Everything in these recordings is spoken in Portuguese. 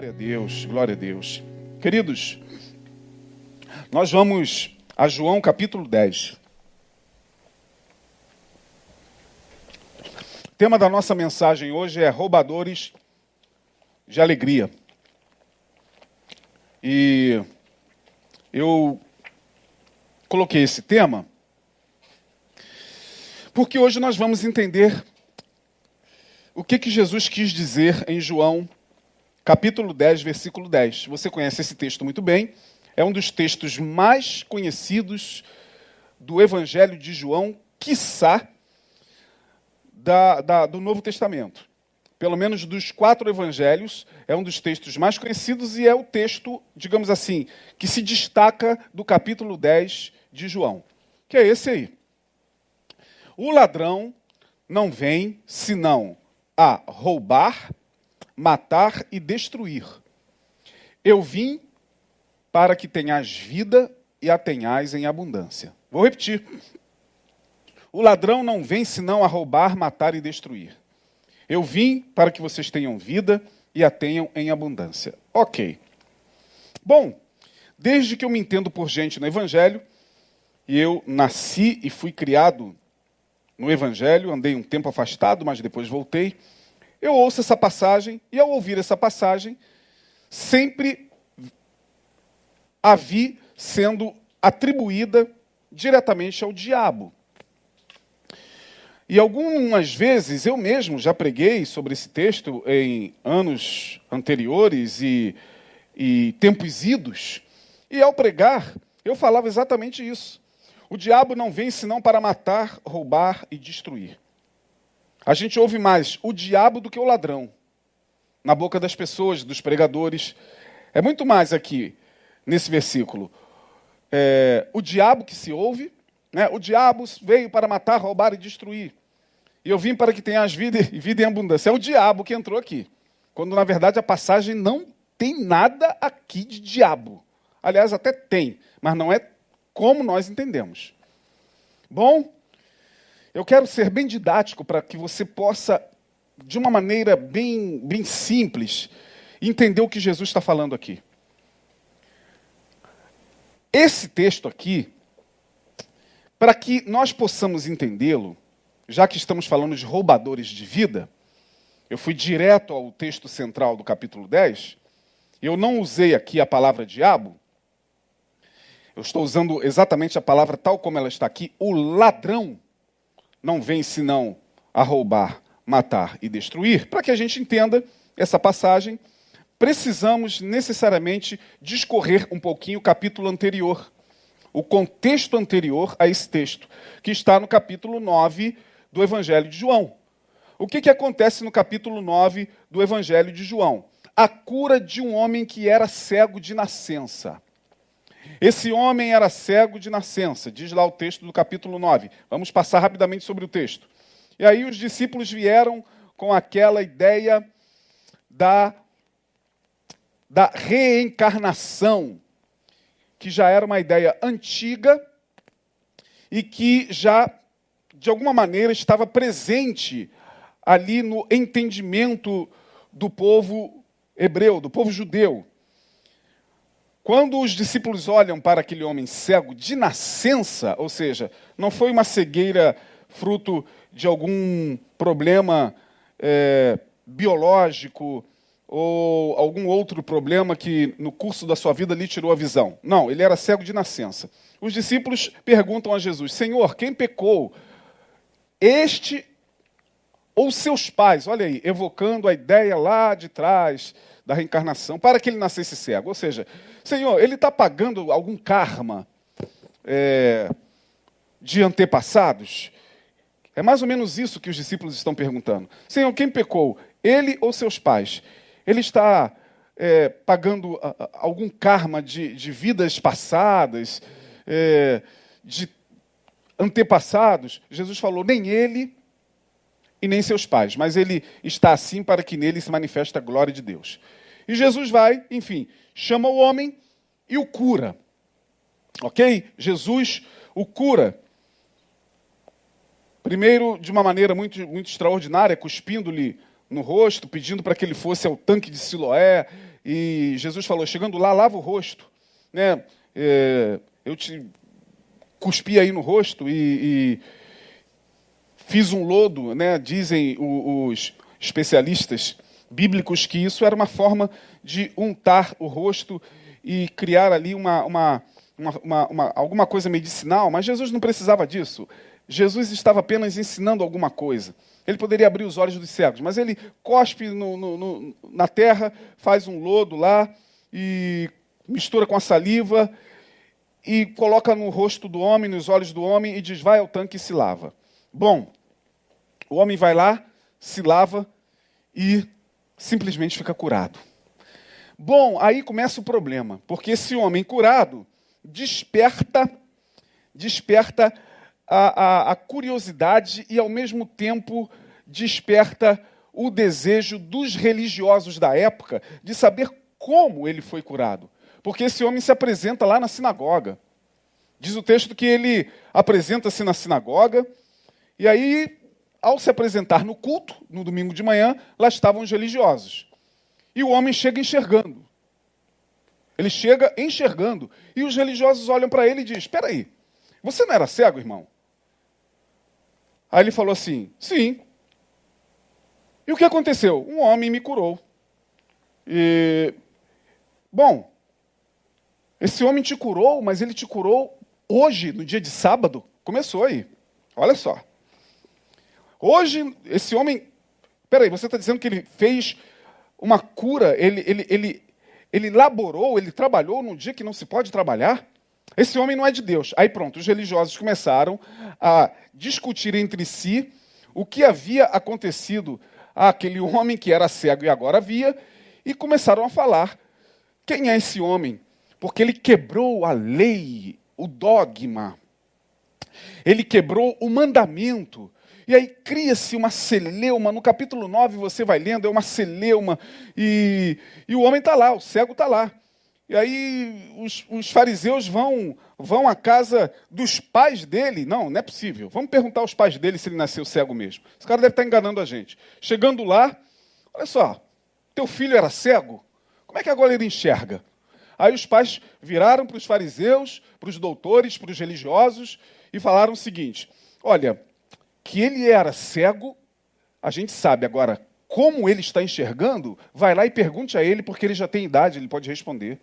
Glória a Deus, glória a Deus. Queridos, nós vamos a João capítulo 10. O tema da nossa mensagem hoje é roubadores de alegria. E eu coloquei esse tema porque hoje nós vamos entender o que, que Jesus quis dizer em João capítulo 10, versículo 10. Você conhece esse texto muito bem, é um dos textos mais conhecidos do Evangelho de João, quiçá da, da, do Novo Testamento. Pelo menos dos quatro evangelhos, é um dos textos mais conhecidos e é o texto, digamos assim, que se destaca do capítulo 10 de João, que é esse aí. O ladrão não vem senão a roubar, matar e destruir. Eu vim para que tenhas vida e a tenhais em abundância. Vou repetir. O ladrão não vem senão a roubar, matar e destruir. Eu vim para que vocês tenham vida e a tenham em abundância. Ok. Bom, desde que eu me entendo por gente no Evangelho, e eu nasci e fui criado no Evangelho, andei um tempo afastado, mas depois voltei. Eu ouço essa passagem e, ao ouvir essa passagem, sempre a vi sendo atribuída diretamente ao diabo. E algumas vezes eu mesmo já preguei sobre esse texto em anos anteriores e, e tempos idos, e ao pregar eu falava exatamente isso. O diabo não vem senão para matar, roubar e destruir. A gente ouve mais o diabo do que o ladrão na boca das pessoas, dos pregadores. É muito mais aqui nesse versículo. É, o diabo que se ouve, né? o diabo veio para matar, roubar e destruir. E eu vim para que tenhas vida e vida em abundância. É o diabo que entrou aqui. Quando na verdade a passagem não tem nada aqui de diabo. Aliás, até tem, mas não é como nós entendemos. Bom, eu quero ser bem didático para que você possa, de uma maneira bem, bem simples, entender o que Jesus está falando aqui. Esse texto aqui, para que nós possamos entendê-lo, já que estamos falando de roubadores de vida, eu fui direto ao texto central do capítulo 10, eu não usei aqui a palavra diabo, eu estou usando exatamente a palavra tal como ela está aqui, o ladrão não vem senão a roubar, matar e destruir. Para que a gente entenda essa passagem, precisamos necessariamente discorrer um pouquinho o capítulo anterior, o contexto anterior a esse texto, que está no capítulo 9 do Evangelho de João. O que, que acontece no capítulo 9 do Evangelho de João? A cura de um homem que era cego de nascença. Esse homem era cego de nascença, diz lá o texto do capítulo 9. Vamos passar rapidamente sobre o texto. E aí os discípulos vieram com aquela ideia da, da reencarnação, que já era uma ideia antiga e que já, de alguma maneira, estava presente ali no entendimento do povo hebreu, do povo judeu. Quando os discípulos olham para aquele homem cego de nascença, ou seja, não foi uma cegueira fruto de algum problema é, biológico ou algum outro problema que no curso da sua vida lhe tirou a visão. Não, ele era cego de nascença. Os discípulos perguntam a Jesus: Senhor, quem pecou? Este ou seus pais? Olha aí, evocando a ideia lá de trás da reencarnação, para que ele nascesse cego. Ou seja, Senhor, ele está pagando algum karma é, de antepassados? É mais ou menos isso que os discípulos estão perguntando. Senhor, quem pecou? Ele ou seus pais? Ele está é, pagando algum karma de, de vidas passadas, é, de antepassados? Jesus falou: nem ele e nem seus pais, mas ele está assim para que nele se manifeste a glória de Deus. E Jesus vai, enfim, chama o homem e o cura. Ok? Jesus o cura. Primeiro, de uma maneira muito, muito extraordinária, cuspindo-lhe no rosto, pedindo para que ele fosse ao tanque de Siloé e Jesus falou: chegando lá, lava o rosto. Né? É, eu te cuspi aí no rosto e, e fiz um lodo, né? dizem os especialistas bíblicos que isso era uma forma de untar o rosto e criar ali uma, uma, uma, uma, alguma coisa medicinal, mas Jesus não precisava disso. Jesus estava apenas ensinando alguma coisa. Ele poderia abrir os olhos dos cegos, mas ele cospe no, no, no, na terra, faz um lodo lá e mistura com a saliva e coloca no rosto do homem, nos olhos do homem e diz: vai ao tanque e se lava. Bom, o homem vai lá, se lava e simplesmente fica curado. Bom, aí começa o problema, porque esse homem curado desperta, desperta a, a, a curiosidade e, ao mesmo tempo, desperta o desejo dos religiosos da época de saber como ele foi curado. Porque esse homem se apresenta lá na sinagoga. Diz o texto que ele apresenta-se na sinagoga, e aí, ao se apresentar no culto, no domingo de manhã, lá estavam os religiosos. E o homem chega enxergando. Ele chega enxergando. E os religiosos olham para ele e dizem: Espera aí, você não era cego, irmão? Aí ele falou assim: Sim. E o que aconteceu? Um homem me curou. E, bom, esse homem te curou, mas ele te curou hoje, no dia de sábado. Começou aí. Olha só. Hoje, esse homem. Peraí, você está dizendo que ele fez uma cura, ele, ele, ele, ele laborou, ele trabalhou num dia que não se pode trabalhar? Esse homem não é de Deus. Aí pronto, os religiosos começaram a discutir entre si o que havia acontecido àquele homem que era cego e agora via, e começaram a falar: quem é esse homem? Porque ele quebrou a lei, o dogma, ele quebrou o mandamento. E aí cria-se uma celeuma, no capítulo 9 você vai lendo, é uma celeuma, e, e o homem está lá, o cego está lá. E aí os, os, fariseus vão, vão à casa dos pais dele. Não, não é possível. Vamos perguntar aos pais dele se ele nasceu cego mesmo. Esse cara deve estar enganando a gente. Chegando lá, olha só, teu filho era cego? Como é que agora ele enxerga? Aí os pais viraram para os fariseus, para os doutores, para os religiosos e falaram o seguinte: olha, que ele era cego, a gente sabe agora como ele está enxergando, vai lá e pergunte a ele, porque ele já tem idade, ele pode responder.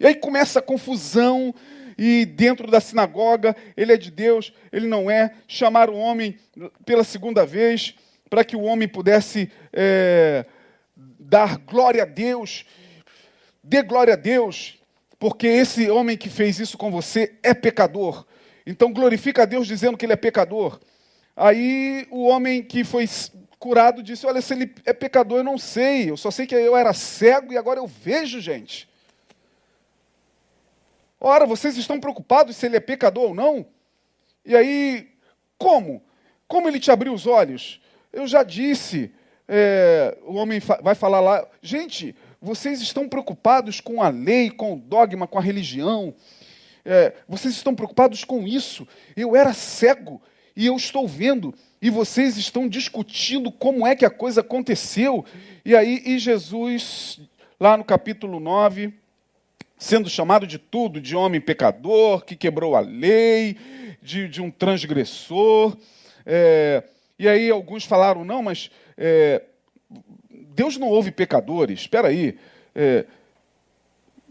E aí começa a confusão, e dentro da sinagoga, ele é de Deus, ele não é. Chamar o homem pela segunda vez, para que o homem pudesse é, dar glória a Deus, dê glória a Deus, porque esse homem que fez isso com você é pecador. Então glorifica a Deus dizendo que ele é pecador. Aí o homem que foi curado disse: Olha, se ele é pecador, eu não sei. Eu só sei que eu era cego e agora eu vejo, gente. Ora, vocês estão preocupados se ele é pecador ou não? E aí, como? Como ele te abriu os olhos? Eu já disse, é, o homem vai falar lá, gente, vocês estão preocupados com a lei, com o dogma, com a religião. É, vocês estão preocupados com isso. Eu era cego e eu estou vendo, e vocês estão discutindo como é que a coisa aconteceu. E aí, e Jesus, lá no capítulo 9, sendo chamado de tudo, de homem pecador, que quebrou a lei, de, de um transgressor. É, e aí alguns falaram, não, mas é, Deus não ouve pecadores. Espera aí, é,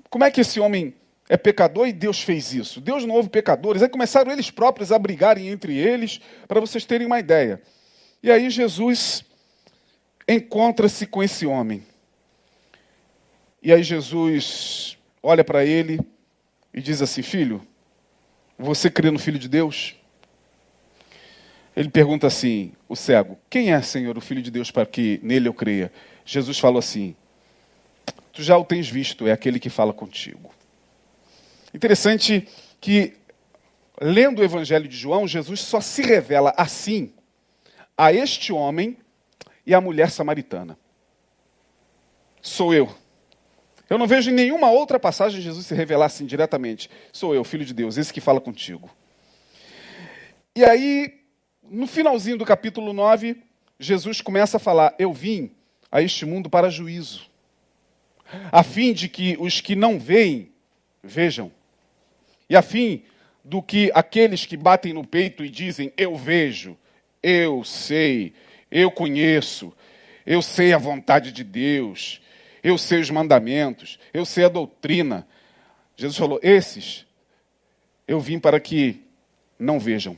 como é que esse homem é pecador e Deus fez isso? Deus não ouve pecadores. Aí começaram eles próprios a brigarem entre eles, para vocês terem uma ideia. E aí Jesus encontra-se com esse homem. E aí Jesus olha para ele e diz assim: Filho, você crê no Filho de Deus? Ele pergunta assim, o cego: Quem é, Senhor, o Filho de Deus para que nele eu creia? Jesus falou assim: Tu já o tens visto, é aquele que fala contigo. Interessante que, lendo o Evangelho de João, Jesus só se revela assim a este homem e à mulher samaritana. Sou eu. Eu não vejo em nenhuma outra passagem Jesus se revelar assim diretamente. Sou eu, filho de Deus, esse que fala contigo. E aí, no finalzinho do capítulo 9, Jesus começa a falar: Eu vim a este mundo para juízo. a fim de que os que não veem vejam, e a fim do que aqueles que batem no peito e dizem eu vejo, eu sei, eu conheço, eu sei a vontade de Deus, eu sei os mandamentos, eu sei a doutrina. Jesus falou: esses eu vim para que não vejam.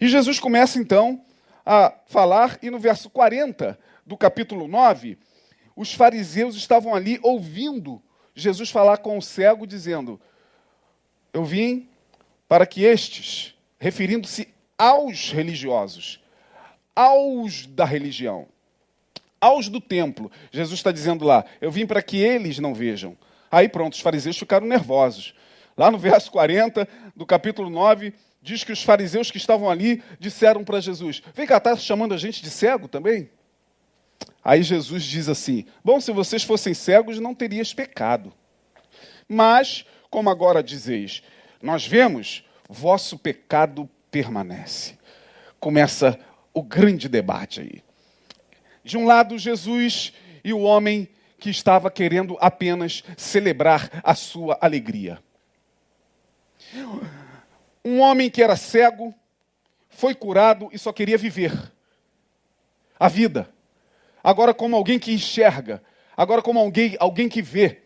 E Jesus começa então a falar, e no verso 40 do capítulo 9, os fariseus estavam ali ouvindo Jesus falar com o cego, dizendo: Eu vim para que estes, referindo-se aos religiosos, aos da religião, aos do templo, Jesus está dizendo lá: Eu vim para que eles não vejam. Aí pronto, os fariseus ficaram nervosos. Lá no verso 40 do capítulo 9, diz que os fariseus que estavam ali disseram para Jesus: Vem cá, está chamando a gente de cego também? Aí Jesus diz assim: Bom, se vocês fossem cegos, não terias pecado. Mas, como agora dizeis, nós vemos, vosso pecado permanece. Começa o grande debate aí. De um lado, Jesus e o homem que estava querendo apenas celebrar a sua alegria. Um homem que era cego foi curado e só queria viver a vida agora como alguém que enxerga, agora como alguém, alguém que vê,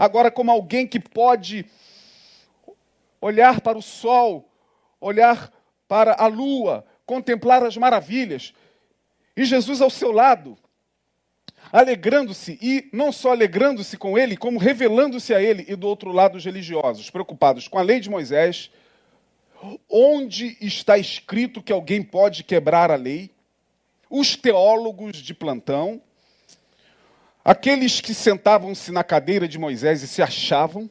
agora como alguém que pode olhar para o sol, olhar para a lua, contemplar as maravilhas. E Jesus ao seu lado, alegrando-se, e não só alegrando-se com ele, como revelando-se a ele, e do outro lado os religiosos, preocupados com a lei de Moisés, onde está escrito que alguém pode quebrar a lei? os teólogos de plantão, aqueles que sentavam-se na cadeira de Moisés e se achavam,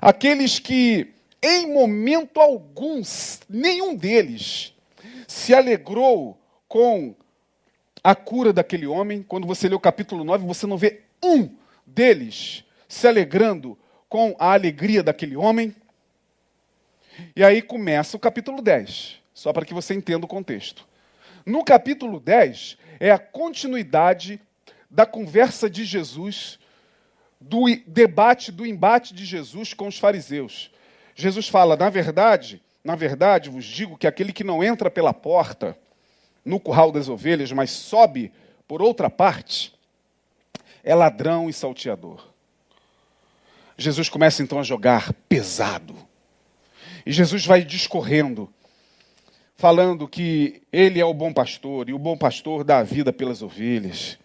aqueles que, em momento algum, nenhum deles se alegrou com a cura daquele homem. Quando você lê o capítulo 9, você não vê um deles se alegrando com a alegria daquele homem. E aí começa o capítulo 10, só para que você entenda o contexto. No capítulo 10, é a continuidade da conversa de Jesus, do debate, do embate de Jesus com os fariseus. Jesus fala: na verdade, na verdade, vos digo que aquele que não entra pela porta no curral das ovelhas, mas sobe por outra parte, é ladrão e salteador. Jesus começa então a jogar pesado. E Jesus vai discorrendo falando que ele é o bom pastor e o bom pastor dá a vida pelas ovelhas.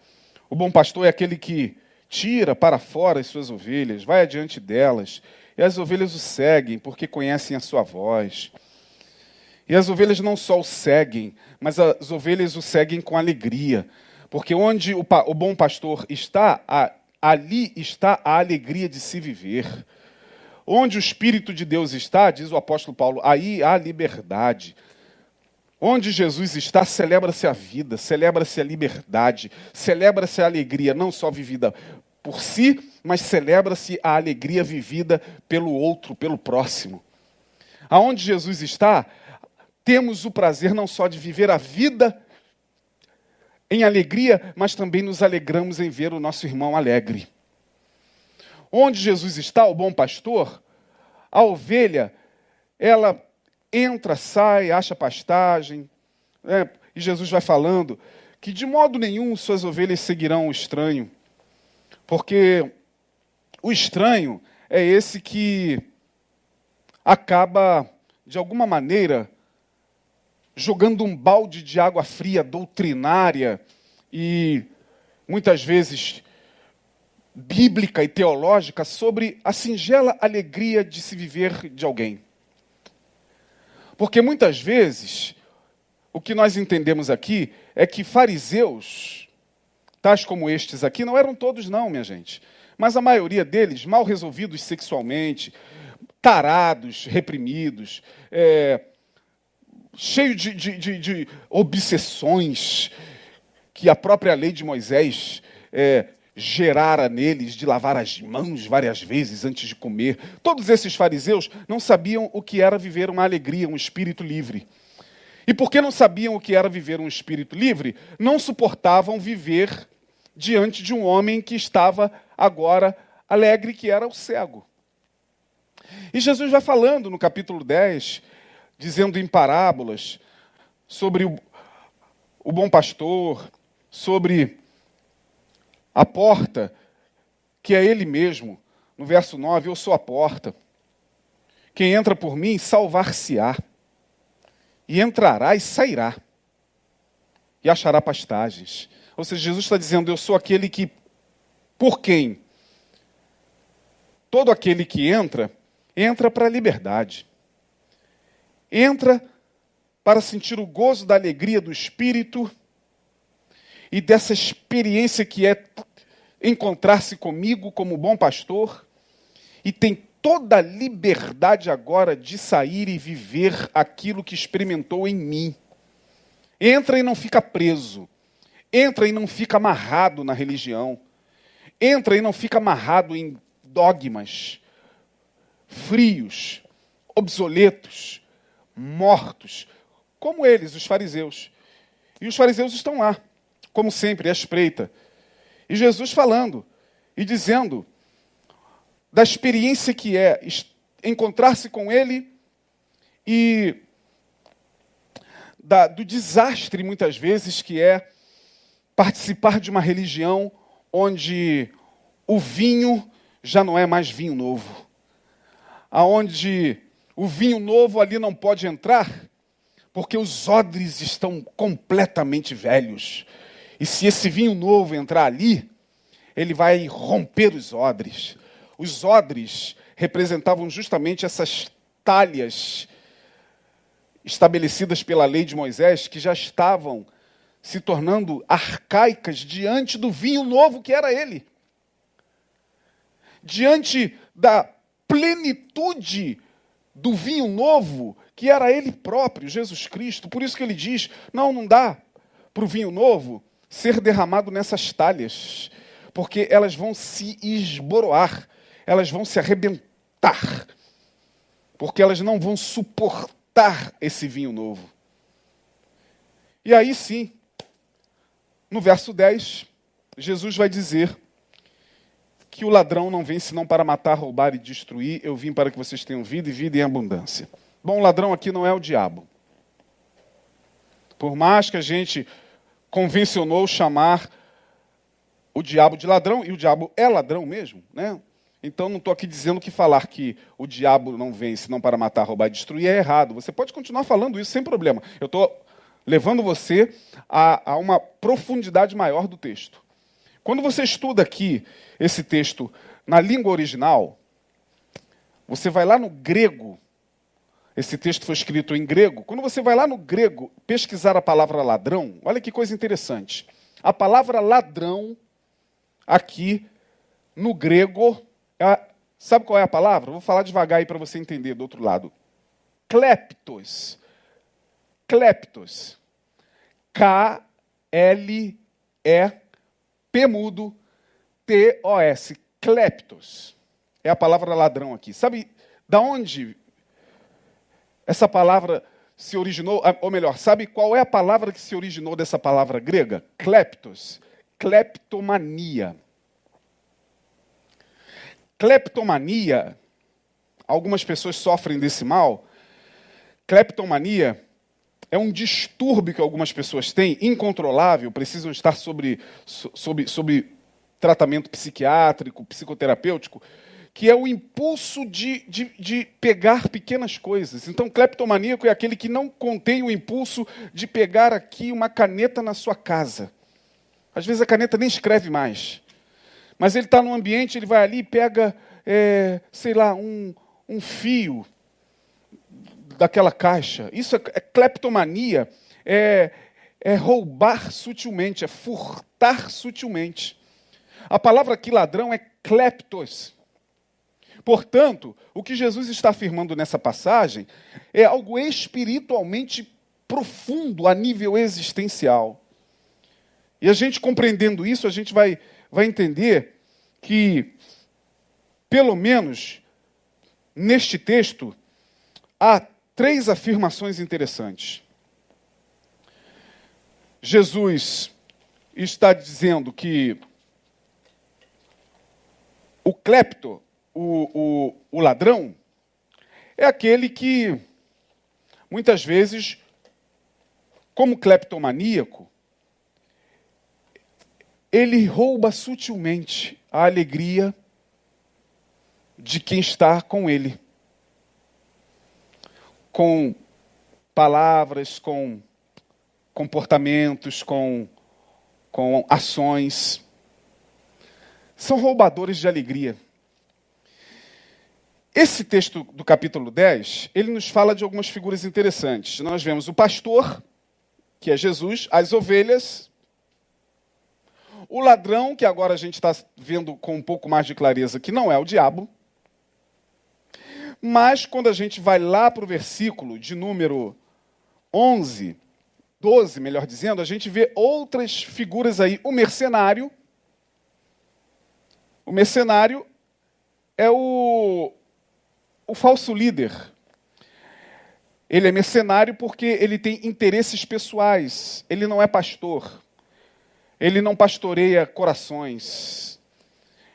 O bom pastor é aquele que tira para fora as suas ovelhas, vai adiante delas, e as ovelhas o seguem porque conhecem a sua voz. E as ovelhas não só o seguem, mas as ovelhas o seguem com alegria, porque onde o, o bom pastor está, a, ali está a alegria de se viver. Onde o Espírito de Deus está, diz o apóstolo Paulo, aí há liberdade. Onde Jesus está, celebra-se a vida, celebra-se a liberdade, celebra-se a alegria, não só vivida por si, mas celebra-se a alegria vivida pelo outro, pelo próximo. Aonde Jesus está, temos o prazer não só de viver a vida em alegria, mas também nos alegramos em ver o nosso irmão alegre. Onde Jesus está, o bom pastor, a ovelha, ela entra, sai, acha pastagem. Né? E Jesus vai falando que de modo nenhum suas ovelhas seguirão o estranho, porque o estranho é esse que acaba, de alguma maneira, jogando um balde de água fria doutrinária e muitas vezes bíblica e teológica sobre a singela alegria de se viver de alguém. Porque muitas vezes, o que nós entendemos aqui é que fariseus, tais como estes aqui, não eram todos, não, minha gente. Mas a maioria deles, mal resolvidos sexualmente, tarados, reprimidos, é, cheio de, de, de, de, obsessões que a própria lei de Moisés é, gerara neles de lavar as mãos várias vezes antes de comer. Todos esses fariseus não sabiam o que era viver uma alegria, um espírito livre. E porque não sabiam o que era viver um espírito livre, não suportavam viver diante de um homem que estava agora alegre, que era o cego. E Jesus vai falando no capítulo 10, dizendo em parábolas sobre o, o bom pastor, sobre a porta, que é ele mesmo. No verso 9, eu sou a porta. Quem entra por mim salvar-se-á, e entrará e sairá, e achará pastagens. Ou seja, Jesus está dizendo: Eu sou aquele que, por quem todo aquele que entra, entra para a liberdade. Entra para sentir o gozo da alegria do Espírito e dessa experiência que é encontrar-se comigo como bom pastor e tem toda a liberdade agora de sair e viver aquilo que experimentou em mim. Entra e não fica preso. Entra e não fica amarrado na religião. Entra e não fica amarrado em dogmas frios, obsoletos, mortos, como eles, os fariseus. E os fariseus estão lá, como sempre, à espreita. E Jesus falando e dizendo da experiência que é encontrar-se com Ele e da, do desastre, muitas vezes, que é participar de uma religião onde o vinho já não é mais vinho novo, aonde o vinho novo ali não pode entrar, porque os odres estão completamente velhos. E se esse vinho novo entrar ali, ele vai romper os odres. Os odres representavam justamente essas talhas estabelecidas pela lei de Moisés, que já estavam se tornando arcaicas diante do vinho novo que era ele. Diante da plenitude do vinho novo que era ele próprio, Jesus Cristo. Por isso que ele diz: não, não dá para o vinho novo ser derramado nessas talhas, porque elas vão se esboroar, elas vão se arrebentar, porque elas não vão suportar esse vinho novo. E aí sim, no verso 10, Jesus vai dizer que o ladrão não vem senão para matar, roubar e destruir. Eu vim para que vocês tenham vida e vida em abundância. Bom, o ladrão aqui não é o diabo. Por mais que a gente convencionou chamar o diabo de ladrão, e o diabo é ladrão mesmo, né? Então não estou aqui dizendo que falar que o diabo não vem senão para matar, roubar e destruir é errado. Você pode continuar falando isso sem problema. Eu estou levando você a, a uma profundidade maior do texto. Quando você estuda aqui esse texto na língua original, você vai lá no grego, esse texto foi escrito em grego. Quando você vai lá no grego pesquisar a palavra ladrão, olha que coisa interessante. A palavra ladrão, aqui no grego, é, sabe qual é a palavra? Vou falar devagar aí para você entender do outro lado. Kleptos. Kleptos. K-L-E-P mudo T-O-S. Kleptos. É a palavra ladrão aqui. Sabe da onde essa palavra se originou? Ou melhor, sabe qual é a palavra que se originou dessa palavra grega? Kleptos. Kleptomania. Kleptomania, algumas pessoas sofrem desse mal. Kleptomania é um distúrbio que algumas pessoas têm, incontrolável, precisam estar sobre, sobre, sobre tratamento psiquiátrico, psicoterapêutico, que é o impulso de, de, de, pegar pequenas coisas. Então, cleptomaníaco é aquele que não contém o impulso de pegar aqui uma caneta na sua casa. Às vezes a caneta nem escreve mais. Mas ele está num ambiente, ele vai ali e pega, é, sei lá, um, um fio daquela caixa. Isso é, é cleptomania, é, é roubar sutilmente, é furtar sutilmente. A palavra aqui ladrão é kleptos. Portanto, o que Jesus está afirmando nessa passagem é algo espiritualmente profundo a nível existencial. E a gente compreendendo isso, a gente vai vai entender que, pelo menos neste texto, há três afirmações interessantes. Jesus está dizendo que o clepto, o, o, o ladrão, é aquele que, muitas vezes, como cleptomaníaco, ele rouba sutilmente a alegria de quem está com ele. Com palavras, com comportamentos, com, com ações. São roubadores de alegria. Esse texto do capítulo 10, ele nos fala de algumas figuras interessantes. Nós vemos o pastor, que é Jesus, as ovelhas, o ladrão, que agora a gente está vendo com um pouco mais de clareza que não é o diabo. Mas quando a gente vai lá para o versículo de número 11, 12, melhor dizendo, a gente vê outras figuras aí. O mercenário. O mercenário é o, o falso líder. Ele é mercenário porque ele tem interesses pessoais. Ele não é pastor. Ele não pastoreia corações.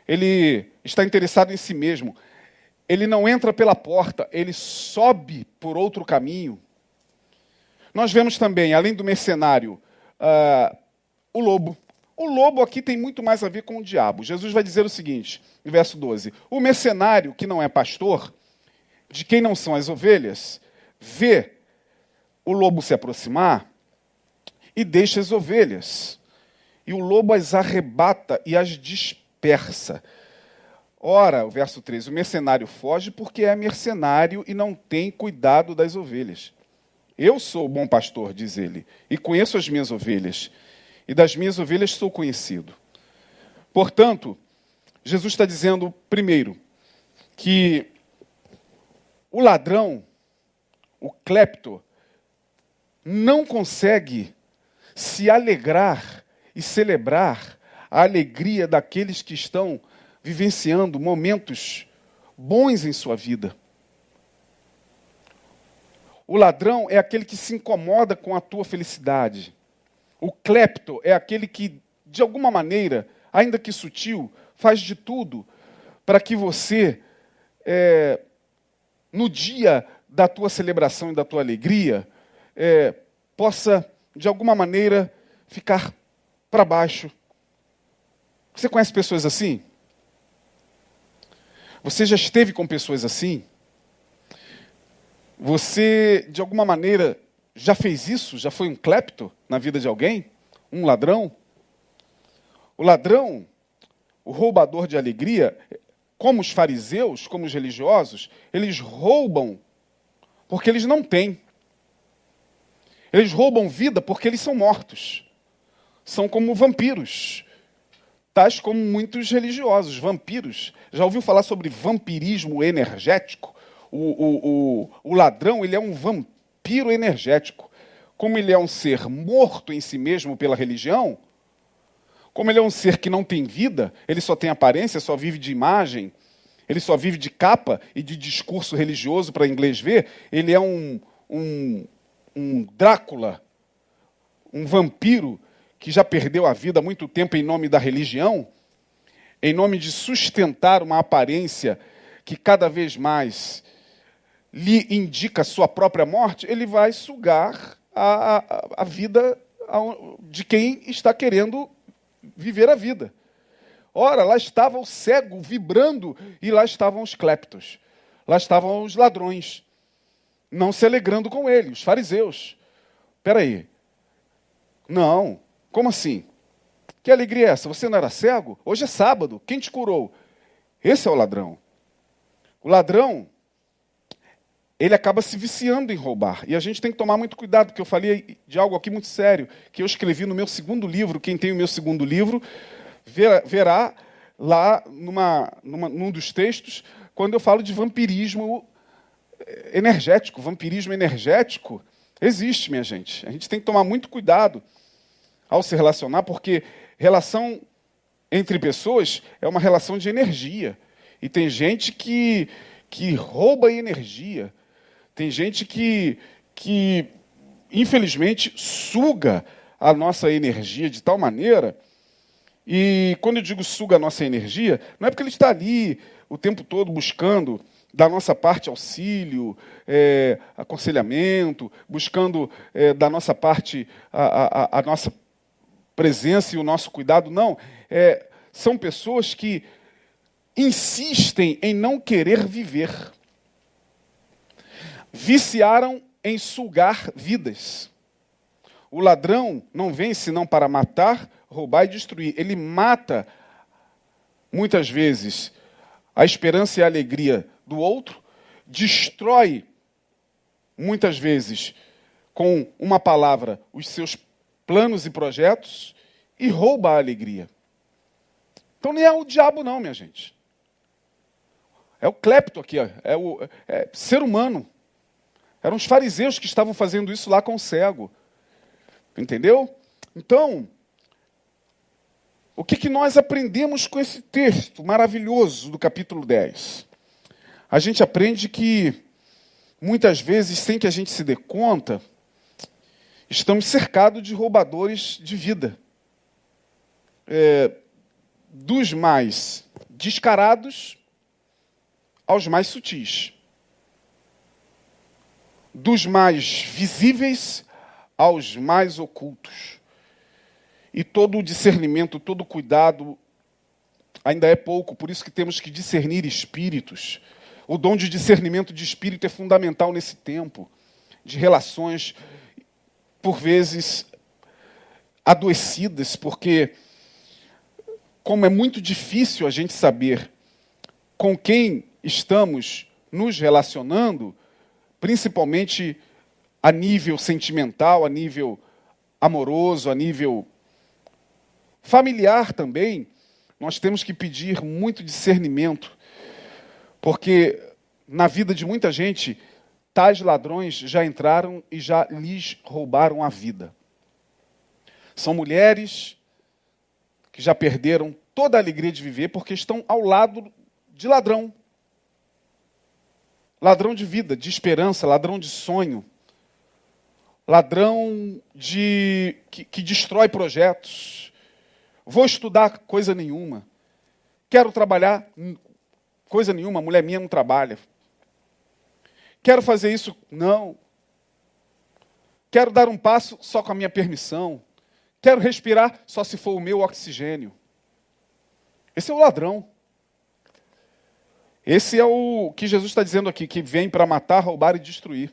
Ele está interessado em si mesmo. Ele não entra pela porta, ele sobe por outro caminho. Nós vemos também, além do mercenário, uh, o lobo. O lobo aqui tem muito mais a ver com o diabo. Jesus vai dizer o seguinte, no verso 12: O mercenário, que não é pastor, de quem não são as ovelhas, vê o lobo se aproximar e deixa as ovelhas. E o lobo as arrebata e as dispersa. Ora, o verso 13: o mercenário foge porque é mercenário e não tem cuidado das ovelhas. Eu sou o bom pastor, diz ele, e conheço as minhas ovelhas, e das minhas ovelhas sou conhecido. Portanto, Jesus está dizendo, primeiro, que o ladrão, o clepto, não consegue se alegrar e celebrar a alegria daqueles que estão vivenciando momentos bons em sua vida. O ladrão é aquele que se incomoda com a tua felicidade. O clepto é aquele que, de alguma maneira, ainda que sutil, faz de tudo para que você, é, no dia da tua celebração e da tua alegria, é, possa, de alguma maneira, ficar para baixo. Você conhece pessoas assim? Você já esteve com pessoas assim? Você, de alguma maneira, já fez isso? Já foi um clepto na vida de alguém? Um ladrão? O ladrão, o roubador de alegria, como os fariseus, como os religiosos, eles roubam porque eles não têm. Eles roubam vida porque eles são mortos. São como vampiros, tais como muitos religiosos, vampiros. Já ouviu falar sobre vampirismo energético? o, o, o, o ladrão ele é um vampiro energético. Como ele é um ser morto em si mesmo pela religião, como ele é um ser que não tem vida, ele só tem aparência, só vive de imagem, ele só vive de capa e de discurso religioso para inglês ver, ele é um, um, um Drácula, um vampiro que já perdeu a vida há muito tempo em nome da religião, em nome de sustentar uma aparência que cada vez mais lhe indica sua própria morte, ele vai sugar a, a, a vida de quem está querendo viver a vida. Ora, lá estava o cego vibrando e lá estavam os cleptos. Lá estavam os ladrões, não se alegrando com ele, os fariseus. Espera aí. Não, como assim? Que alegria é essa? Você não era cego? Hoje é sábado. Quem te curou? Esse é o ladrão. O ladrão ele acaba se viciando em roubar. E a gente tem que tomar muito cuidado, porque eu falei de algo aqui muito sério, que eu escrevi no meu segundo livro. Quem tem o meu segundo livro verá lá numa, numa, num dos textos, quando eu falo de vampirismo eh, energético. Vampirismo energético existe, minha gente. A gente tem que tomar muito cuidado ao se relacionar, porque relação entre pessoas é uma relação de energia. E tem gente que, que rouba energia tem gente que, que infelizmente, suga a nossa energia de tal maneira. E quando eu digo suga a nossa energia, não é porque ele está ali o tempo todo buscando da nossa parte auxílio, é, aconselhamento, buscando é, da nossa parte a, a, a, nossa presença e o nosso cuidado. Não, é, são pessoas que insistem em não querer viver. Viciaram em sugar vidas. O ladrão não vem senão para matar, roubar e destruir. Ele mata, muitas vezes, a esperança e a alegria do outro, destrói, muitas vezes, com uma palavra, os seus planos e projetos e rouba a alegria. Então nem é o diabo, não, minha gente. É o clepto aqui, é o é ser humano. Eram os fariseus que estavam fazendo isso lá com o cego. Entendeu? Então, o que, que nós aprendemos com esse texto maravilhoso do capítulo 10? A gente aprende que, muitas vezes, sem que a gente se dê conta, estamos cercados de roubadores de vida. É, dos mais descarados aos mais sutis. Dos mais visíveis aos mais ocultos. E todo o discernimento, todo o cuidado ainda é pouco, por isso que temos que discernir espíritos. O dom de discernimento de espírito é fundamental nesse tempo de relações, por vezes, adoecidas, porque, como é muito difícil a gente saber com quem estamos nos relacionando, principalmente a nível sentimental, a nível amoroso, a nível familiar também, nós temos que pedir muito discernimento, porque na vida de muita gente, tais ladrões já entraram e já lhes roubaram a vida. São mulheres que já perderam toda a alegria de viver porque estão ao lado de ladrão. Ladrão de vida, de esperança, ladrão de sonho, ladrão de que, que destrói projetos. Vou estudar coisa nenhuma. Quero trabalhar coisa nenhuma, mulher minha não trabalha. Quero fazer isso? Não. Quero dar um passo só com a minha permissão. Quero respirar só se for o meu oxigênio. Esse é o ladrão. Esse é o que Jesus está dizendo aqui, que vem para matar, roubar e destruir.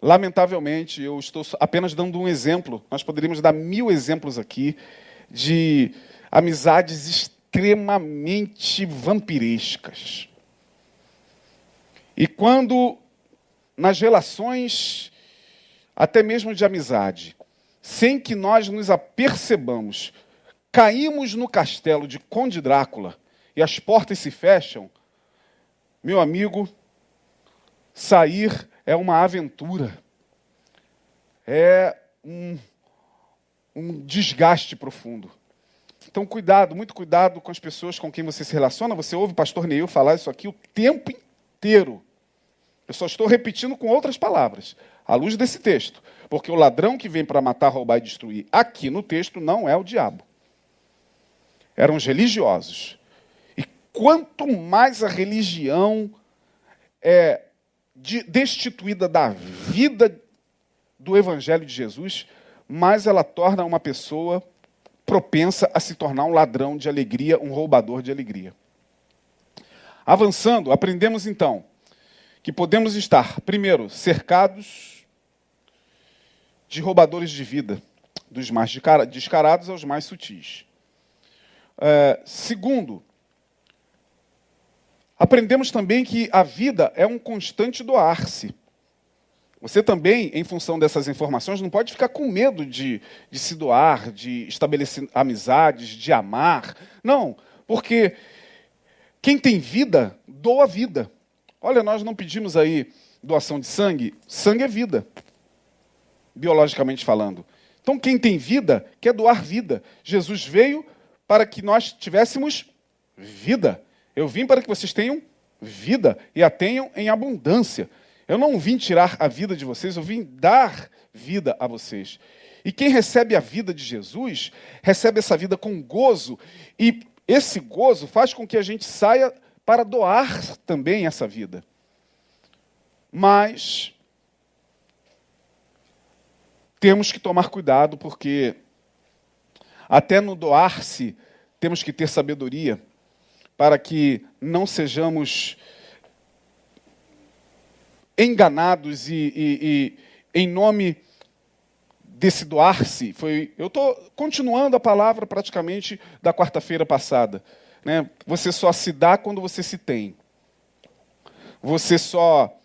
Lamentavelmente, eu estou apenas dando um exemplo. Nós poderíamos dar mil exemplos aqui de amizades extremamente vampirescas. E quando nas relações, até mesmo de amizade, sem que nós nos apercebamos, caímos no castelo de Conde Drácula e as portas se fecham, meu amigo, sair é uma aventura, é um, um desgaste profundo. Então, cuidado, muito cuidado com as pessoas com quem você se relaciona. Você ouve o pastor Neil falar isso aqui o tempo inteiro. Eu só estou repetindo com outras palavras, à luz desse texto. Porque o ladrão que vem para matar, roubar e destruir aqui no texto não é o diabo. Eram os religiosos. Quanto mais a religião é destituída da vida do Evangelho de Jesus, mais ela torna uma pessoa propensa a se tornar um ladrão de alegria, um roubador de alegria. Avançando, aprendemos então que podemos estar, primeiro, cercados de roubadores de vida, dos mais descarados aos mais sutis. É, segundo, aprendemos também que a vida é um constante doar-se. Você também, em função dessas informações, não pode ficar com medo de, de se doar, de estabelecer amizades, de amar. Não, porque quem tem vida, doa vida. Olha, nós não pedimos aí doação de sangue. Sangue é vida, biologicamente falando. Então, quem tem vida, quer doar vida. Jesus veio para que nós tivéssemos vida. Eu vim para que vocês tenham vida e a tenham em abundância. Eu não vim tirar a vida de vocês, eu vim dar vida a vocês. E quem recebe a vida de Jesus, recebe essa vida com gozo, e esse gozo faz com que a gente saia para doar também essa vida. Mas temos que tomar cuidado, porque até no doar-se temos que ter sabedoria para que não sejamos enganados e, e, e em nome desse doar-se, foi, eu estou continuando a palavra praticamente da quarta-feira passada. Né? Você só se dá quando você se tem. Você só,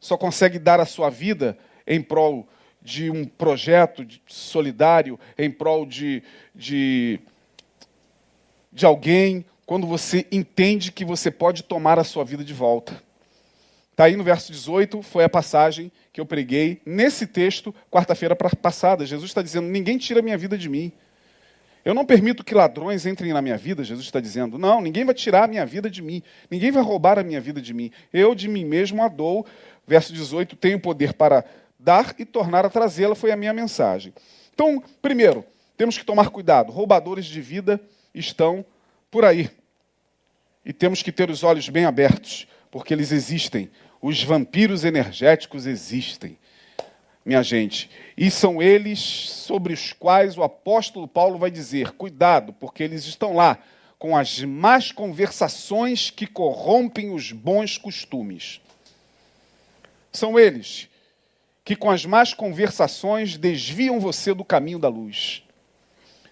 só consegue dar a sua vida em prol de um projeto solidário, em prol de, de, de alguém, quando você entende que você pode tomar a sua vida de volta. Está aí no verso 18, foi a passagem que eu preguei nesse texto, quarta-feira passada. Jesus está dizendo: Ninguém tira a minha vida de mim. Eu não permito que ladrões entrem na minha vida, Jesus está dizendo. Não, ninguém vai tirar a minha vida de mim. Ninguém vai roubar a minha vida de mim. Eu de mim mesmo a dou. Verso 18: Tenho poder para dar e tornar a trazê-la, foi a minha mensagem. Então, primeiro, temos que tomar cuidado. Roubadores de vida estão por aí. E temos que ter os olhos bem abertos, porque eles existem. Os vampiros energéticos existem, minha gente. E são eles sobre os quais o apóstolo Paulo vai dizer: cuidado, porque eles estão lá com as más conversações que corrompem os bons costumes. São eles que, com as más conversações, desviam você do caminho da luz.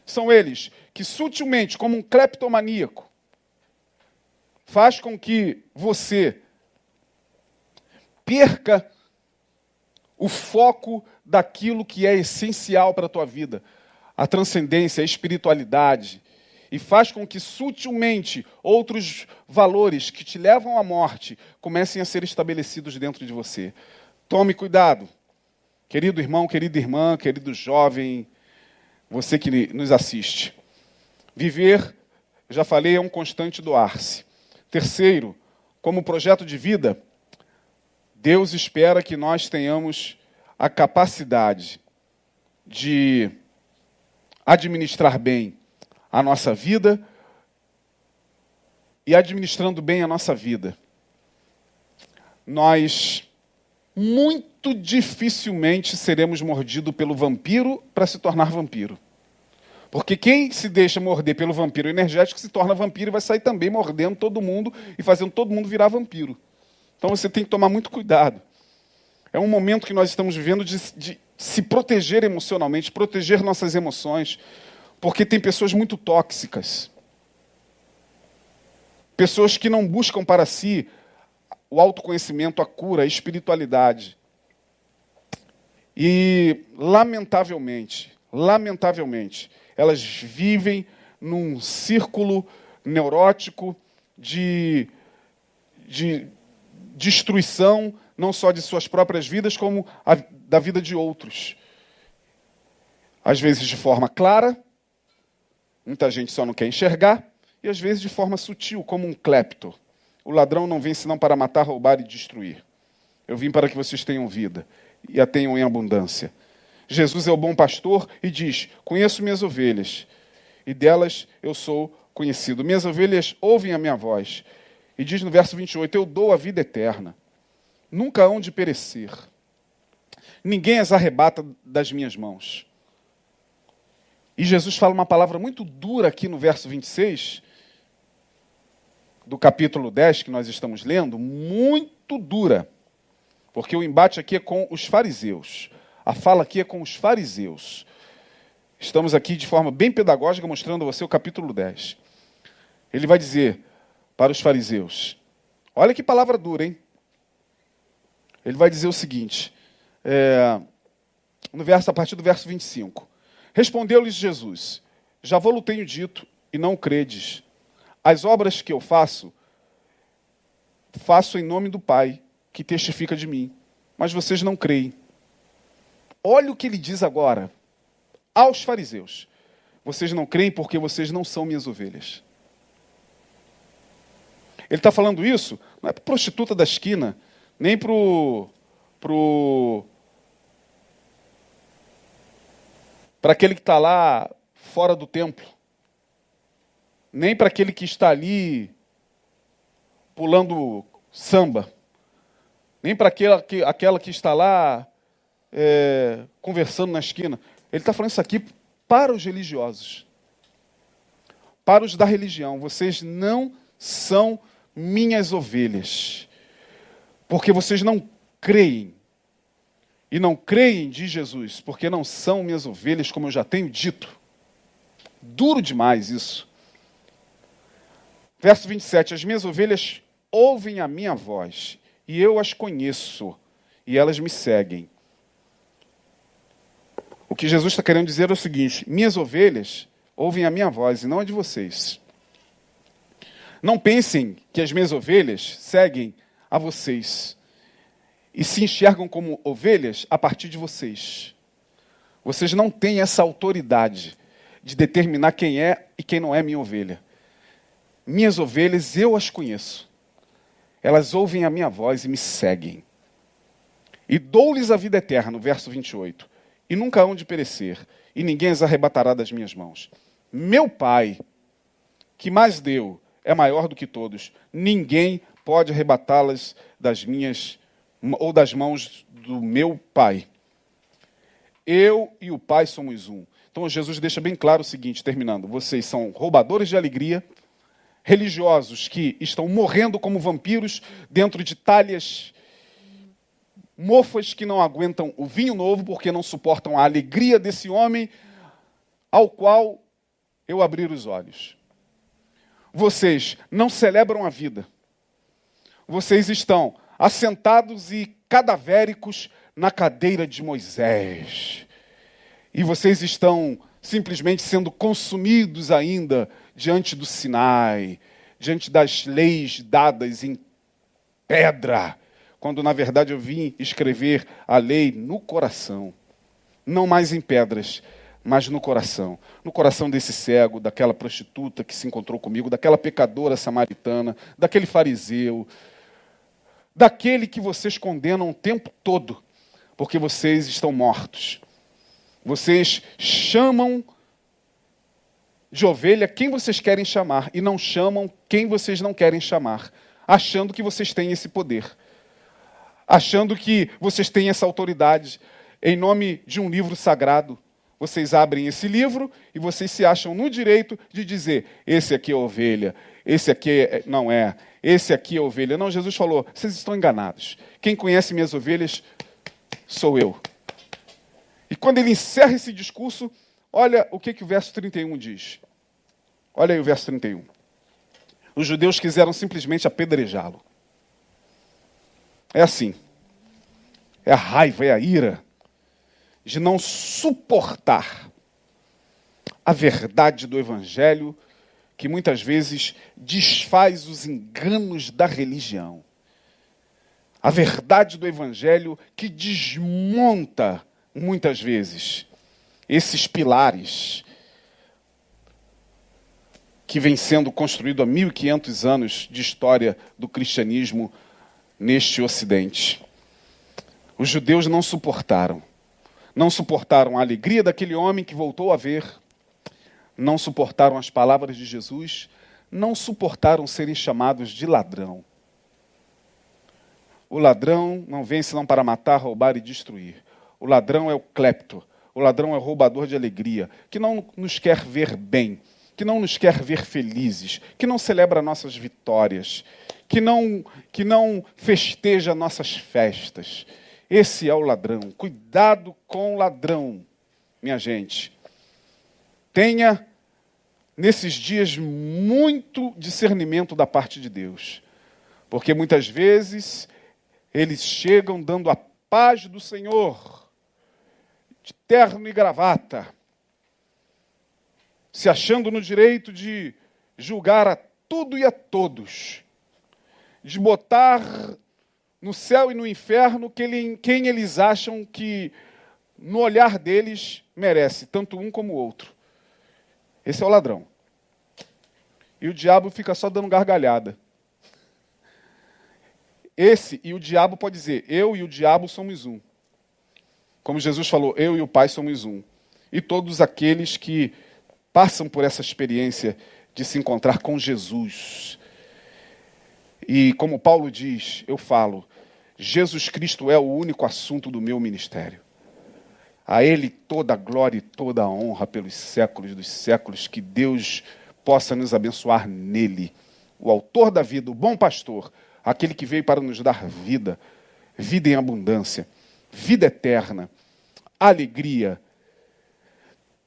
São eles que, sutilmente, como um cleptomaníaco, faz com que você perca o foco daquilo que é essencial para a tua vida, a transcendência, a espiritualidade, e faz com que sutilmente outros valores que te levam à morte comecem a ser estabelecidos dentro de você. Tome cuidado, querido irmão, querida irmã, querido jovem, você que nos assiste. Viver, já falei, é um constante doar-se. Terceiro, como projeto de vida, Deus espera que nós tenhamos a capacidade de administrar bem a nossa vida e administrando bem a nossa vida. Nós muito dificilmente seremos mordidos pelo vampiro para se tornar vampiro. Porque quem se deixa morder pelo vampiro energético se torna vampiro e vai sair também mordendo todo mundo e fazendo todo mundo virar vampiro. Então você tem que tomar muito cuidado. É um momento que nós estamos vivendo de, de se proteger emocionalmente, proteger nossas emoções, porque tem pessoas muito tóxicas. Pessoas que não buscam para si o autoconhecimento, a cura, a espiritualidade. E, lamentavelmente, lamentavelmente, elas vivem num círculo neurótico de, de destruição, não só de suas próprias vidas, como a, da vida de outros. Às vezes de forma clara, muita gente só não quer enxergar, e às vezes de forma sutil, como um clepto. O ladrão não vem senão para matar, roubar e destruir. Eu vim para que vocês tenham vida e a tenham em abundância. Jesus é o bom pastor e diz: Conheço minhas ovelhas, e delas eu sou conhecido. Minhas ovelhas ouvem a minha voz, e diz no verso 28: Eu dou a vida eterna, nunca hão de perecer, ninguém as arrebata das minhas mãos. E Jesus fala uma palavra muito dura aqui no verso 26, do capítulo 10 que nós estamos lendo, muito dura, porque o embate aqui é com os fariseus, a fala aqui é com os fariseus. Estamos aqui de forma bem pedagógica mostrando a você o capítulo 10. Ele vai dizer: para os fariseus. Olha que palavra dura, hein? Ele vai dizer o seguinte, é, no verso, a partir do verso 25. Respondeu-lhes Jesus: Já vou-lo tenho dito, e não credes. As obras que eu faço, faço em nome do Pai, que testifica de mim. Mas vocês não creem. Olha o que ele diz agora aos fariseus: Vocês não creem porque vocês não são minhas ovelhas. Ele está falando isso não é para prostituta da esquina, nem para o. Pro, para aquele que está lá fora do templo, nem para aquele que está ali pulando samba, nem para aquela que, aquela que está lá é, conversando na esquina. Ele está falando isso aqui para os religiosos, para os da religião. Vocês não são minhas ovelhas, porque vocês não creem. E não creem de Jesus, porque não são minhas ovelhas, como eu já tenho dito. Duro demais isso. Verso 27: As minhas ovelhas ouvem a minha voz, e eu as conheço, e elas me seguem. O que Jesus está querendo dizer é o seguinte: minhas ovelhas ouvem a minha voz e não a de vocês. Não pensem que as minhas ovelhas seguem a vocês e se enxergam como ovelhas a partir de vocês. Vocês não têm essa autoridade de determinar quem é e quem não é minha ovelha. Minhas ovelhas, eu as conheço. Elas ouvem a minha voz e me seguem. E dou-lhes a vida eterna, verso 28 e nunca hão de perecer, e ninguém as arrebatará das minhas mãos. Meu Pai, que mais deu, é maior do que todos. Ninguém pode arrebatá-las das minhas ou das mãos do meu Pai. Eu e o Pai somos um. Então Jesus deixa bem claro o seguinte, terminando: vocês são roubadores de alegria, religiosos que estão morrendo como vampiros dentro de talhas mofas que não aguentam o vinho novo porque não suportam a alegria desse homem ao qual eu abrir os olhos. Vocês não celebram a vida. Vocês estão assentados e cadavéricos na cadeira de Moisés. E vocês estão simplesmente sendo consumidos ainda diante do Sinai, diante das leis dadas em pedra quando na verdade eu vim escrever a lei no coração, não mais em pedras, mas no coração. No coração desse cego, daquela prostituta que se encontrou comigo, daquela pecadora samaritana, daquele fariseu, daquele que vocês condenam o tempo todo, porque vocês estão mortos. Vocês chamam de ovelha quem vocês querem chamar e não chamam quem vocês não querem chamar, achando que vocês têm esse poder achando que vocês têm essa autoridade em nome de um livro sagrado. Vocês abrem esse livro e vocês se acham no direito de dizer: esse aqui é ovelha, esse aqui é, não é, esse aqui é ovelha. Não, Jesus falou: vocês estão enganados. Quem conhece minhas ovelhas sou eu. E quando ele encerra esse discurso, olha o que, que o verso 31 diz. Olha aí o verso 31. Os judeus quiseram simplesmente apedrejá-lo. É assim. É a raiva, é a ira de não suportar a verdade do Evangelho, que muitas vezes desfaz os enganos da religião. A verdade do Evangelho que desmonta, muitas vezes, esses pilares que vem sendo construído há 1500 anos de história do cristianismo neste Ocidente. Os judeus não suportaram. Não suportaram a alegria daquele homem que voltou a ver. Não suportaram as palavras de Jesus. Não suportaram serem chamados de ladrão. O ladrão não vem senão para matar, roubar e destruir. O ladrão é o clepto. O ladrão é o roubador de alegria, que não nos quer ver bem, que não nos quer ver felizes, que não celebra nossas vitórias, que não, que não festeja nossas festas. Esse é o ladrão. Cuidado com o ladrão, minha gente. Tenha nesses dias muito discernimento da parte de Deus. Porque muitas vezes eles chegam dando a paz do Senhor, de terno e gravata, se achando no direito de julgar a tudo e a todos de botar no céu e no inferno quem eles acham que, no olhar deles, merece, tanto um como o outro. Esse é o ladrão. E o diabo fica só dando gargalhada. Esse e o diabo pode dizer: Eu e o diabo somos um. Como Jesus falou, eu e o Pai somos um. e todos aqueles que passam por essa experiência de se encontrar com Jesus. E como Paulo diz, eu falo, Jesus Cristo é o único assunto do meu ministério. A Ele toda a glória e toda a honra pelos séculos dos séculos, que Deus possa nos abençoar nele. O autor da vida, o bom pastor, aquele que veio para nos dar vida, vida em abundância, vida eterna, alegria,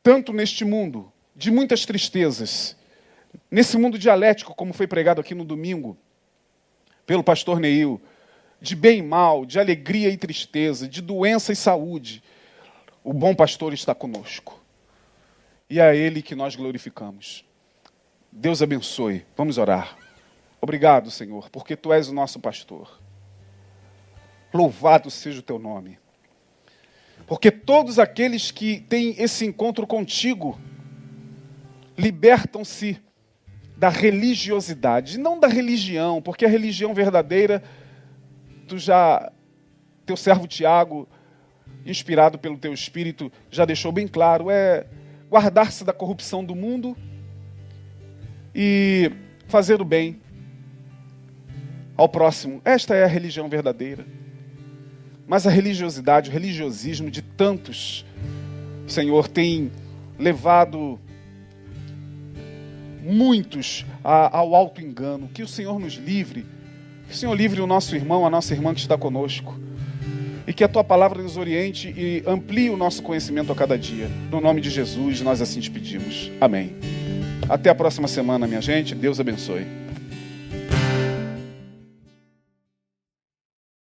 tanto neste mundo de muitas tristezas, nesse mundo dialético, como foi pregado aqui no domingo pelo pastor Neil, de bem e mal, de alegria e tristeza, de doença e saúde, o bom pastor está conosco. E é a Ele que nós glorificamos. Deus abençoe. Vamos orar. Obrigado, Senhor, porque Tu és o nosso pastor. Louvado seja o Teu nome. Porque todos aqueles que têm esse encontro contigo libertam-se da religiosidade, não da religião, porque a religião verdadeira, tu já, teu servo Tiago, inspirado pelo teu espírito, já deixou bem claro, é guardar-se da corrupção do mundo e fazer o bem ao próximo. Esta é a religião verdadeira. Mas a religiosidade, o religiosismo de tantos, Senhor, tem levado muitos ao alto engano. Que o Senhor nos livre. Que o Senhor livre o nosso irmão, a nossa irmã que está conosco. E que a tua palavra nos oriente e amplie o nosso conhecimento a cada dia. No nome de Jesus, nós assim te pedimos. Amém. Até a próxima semana, minha gente. Deus abençoe.